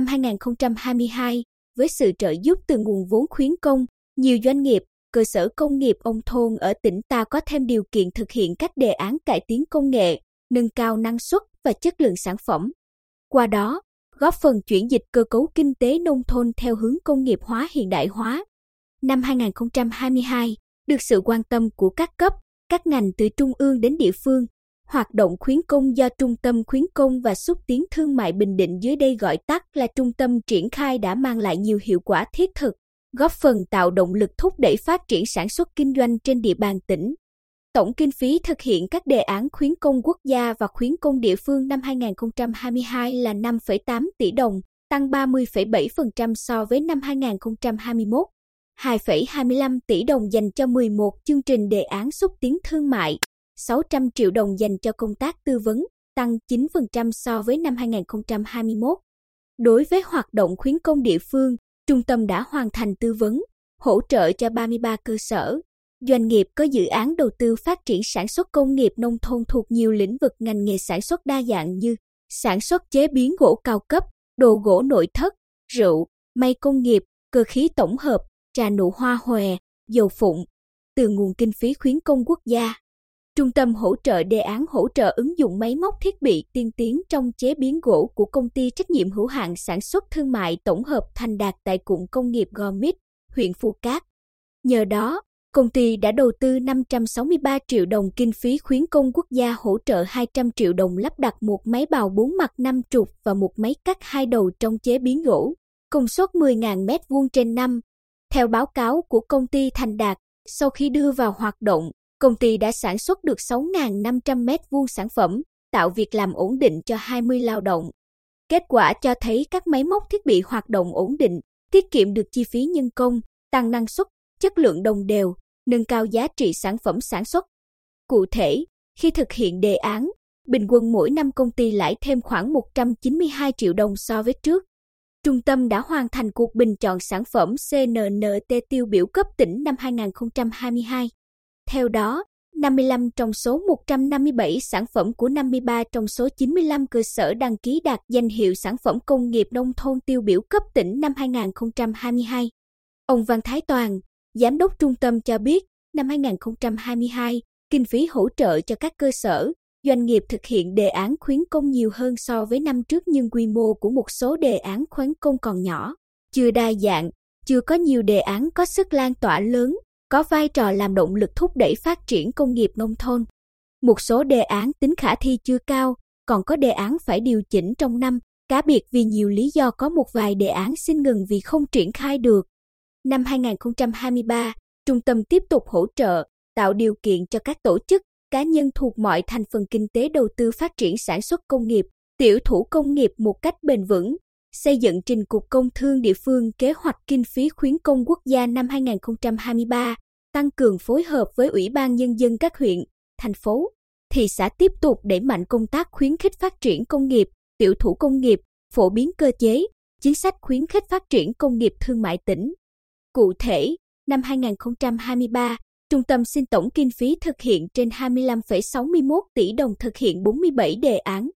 Năm 2022, với sự trợ giúp từ nguồn vốn khuyến công, nhiều doanh nghiệp, cơ sở công nghiệp ông thôn ở tỉnh ta có thêm điều kiện thực hiện các đề án cải tiến công nghệ, nâng cao năng suất và chất lượng sản phẩm. Qua đó, góp phần chuyển dịch cơ cấu kinh tế nông thôn theo hướng công nghiệp hóa hiện đại hóa. Năm 2022, được sự quan tâm của các cấp, các ngành từ trung ương đến địa phương, hoạt động khuyến công do Trung tâm Khuyến công và Xúc tiến Thương mại Bình Định dưới đây gọi tắt là Trung tâm triển khai đã mang lại nhiều hiệu quả thiết thực, góp phần tạo động lực thúc đẩy phát triển sản xuất kinh doanh trên địa bàn tỉnh. Tổng kinh phí thực hiện các đề án khuyến công quốc gia và khuyến công địa phương năm 2022 là 5,8 tỷ đồng, tăng 30,7% so với năm 2021. 2,25 tỷ đồng dành cho 11 chương trình đề án xúc tiến thương mại, 600 triệu đồng dành cho công tác tư vấn, tăng 9% so với năm 2021. Đối với hoạt động khuyến công địa phương, trung tâm đã hoàn thành tư vấn, hỗ trợ cho 33 cơ sở, doanh nghiệp có dự án đầu tư phát triển sản xuất công nghiệp nông thôn thuộc nhiều lĩnh vực ngành nghề sản xuất đa dạng như sản xuất chế biến gỗ cao cấp, đồ gỗ nội thất, rượu, may công nghiệp, cơ khí tổng hợp, trà nụ hoa hòe, dầu phụng. Từ nguồn kinh phí khuyến công quốc gia, Trung tâm hỗ trợ đề án hỗ trợ ứng dụng máy móc thiết bị tiên tiến trong chế biến gỗ của công ty trách nhiệm hữu hạn sản xuất thương mại tổng hợp Thành Đạt tại cụm công nghiệp Gò Mít, huyện Phù Cát. Nhờ đó, công ty đã đầu tư 563 triệu đồng kinh phí khuyến công quốc gia hỗ trợ 200 triệu đồng lắp đặt một máy bào bốn mặt 5 trục và một máy cắt hai đầu trong chế biến gỗ, công suất 10.000 m2 trên năm. Theo báo cáo của công ty Thành Đạt, sau khi đưa vào hoạt động, công ty đã sản xuất được 6.500 mét vuông sản phẩm, tạo việc làm ổn định cho 20 lao động. Kết quả cho thấy các máy móc thiết bị hoạt động ổn định, tiết kiệm được chi phí nhân công, tăng năng suất, chất lượng đồng đều, nâng cao giá trị sản phẩm sản xuất. Cụ thể, khi thực hiện đề án, bình quân mỗi năm công ty lãi thêm khoảng 192 triệu đồng so với trước. Trung tâm đã hoàn thành cuộc bình chọn sản phẩm CNNT tiêu biểu cấp tỉnh năm 2022. Theo đó, 55 trong số 157 sản phẩm của 53 trong số 95 cơ sở đăng ký đạt danh hiệu sản phẩm công nghiệp nông thôn tiêu biểu cấp tỉnh năm 2022. Ông Văn Thái Toàn, Giám đốc trung tâm cho biết, năm 2022, kinh phí hỗ trợ cho các cơ sở, doanh nghiệp thực hiện đề án khuyến công nhiều hơn so với năm trước nhưng quy mô của một số đề án khuyến công còn nhỏ, chưa đa dạng, chưa có nhiều đề án có sức lan tỏa lớn, có vai trò làm động lực thúc đẩy phát triển công nghiệp nông thôn. Một số đề án tính khả thi chưa cao, còn có đề án phải điều chỉnh trong năm, cá biệt vì nhiều lý do có một vài đề án xin ngừng vì không triển khai được. Năm 2023, trung tâm tiếp tục hỗ trợ, tạo điều kiện cho các tổ chức, cá nhân thuộc mọi thành phần kinh tế đầu tư phát triển sản xuất công nghiệp, tiểu thủ công nghiệp một cách bền vững, xây dựng trình Cục Công Thương địa phương kế hoạch kinh phí khuyến công quốc gia năm 2023, tăng cường phối hợp với Ủy ban Nhân dân các huyện, thành phố, thị xã tiếp tục đẩy mạnh công tác khuyến khích phát triển công nghiệp, tiểu thủ công nghiệp, phổ biến cơ chế, chính sách khuyến khích phát triển công nghiệp thương mại tỉnh. Cụ thể, năm 2023, Trung tâm xin tổng kinh phí thực hiện trên 25,61 tỷ đồng thực hiện 47 đề án,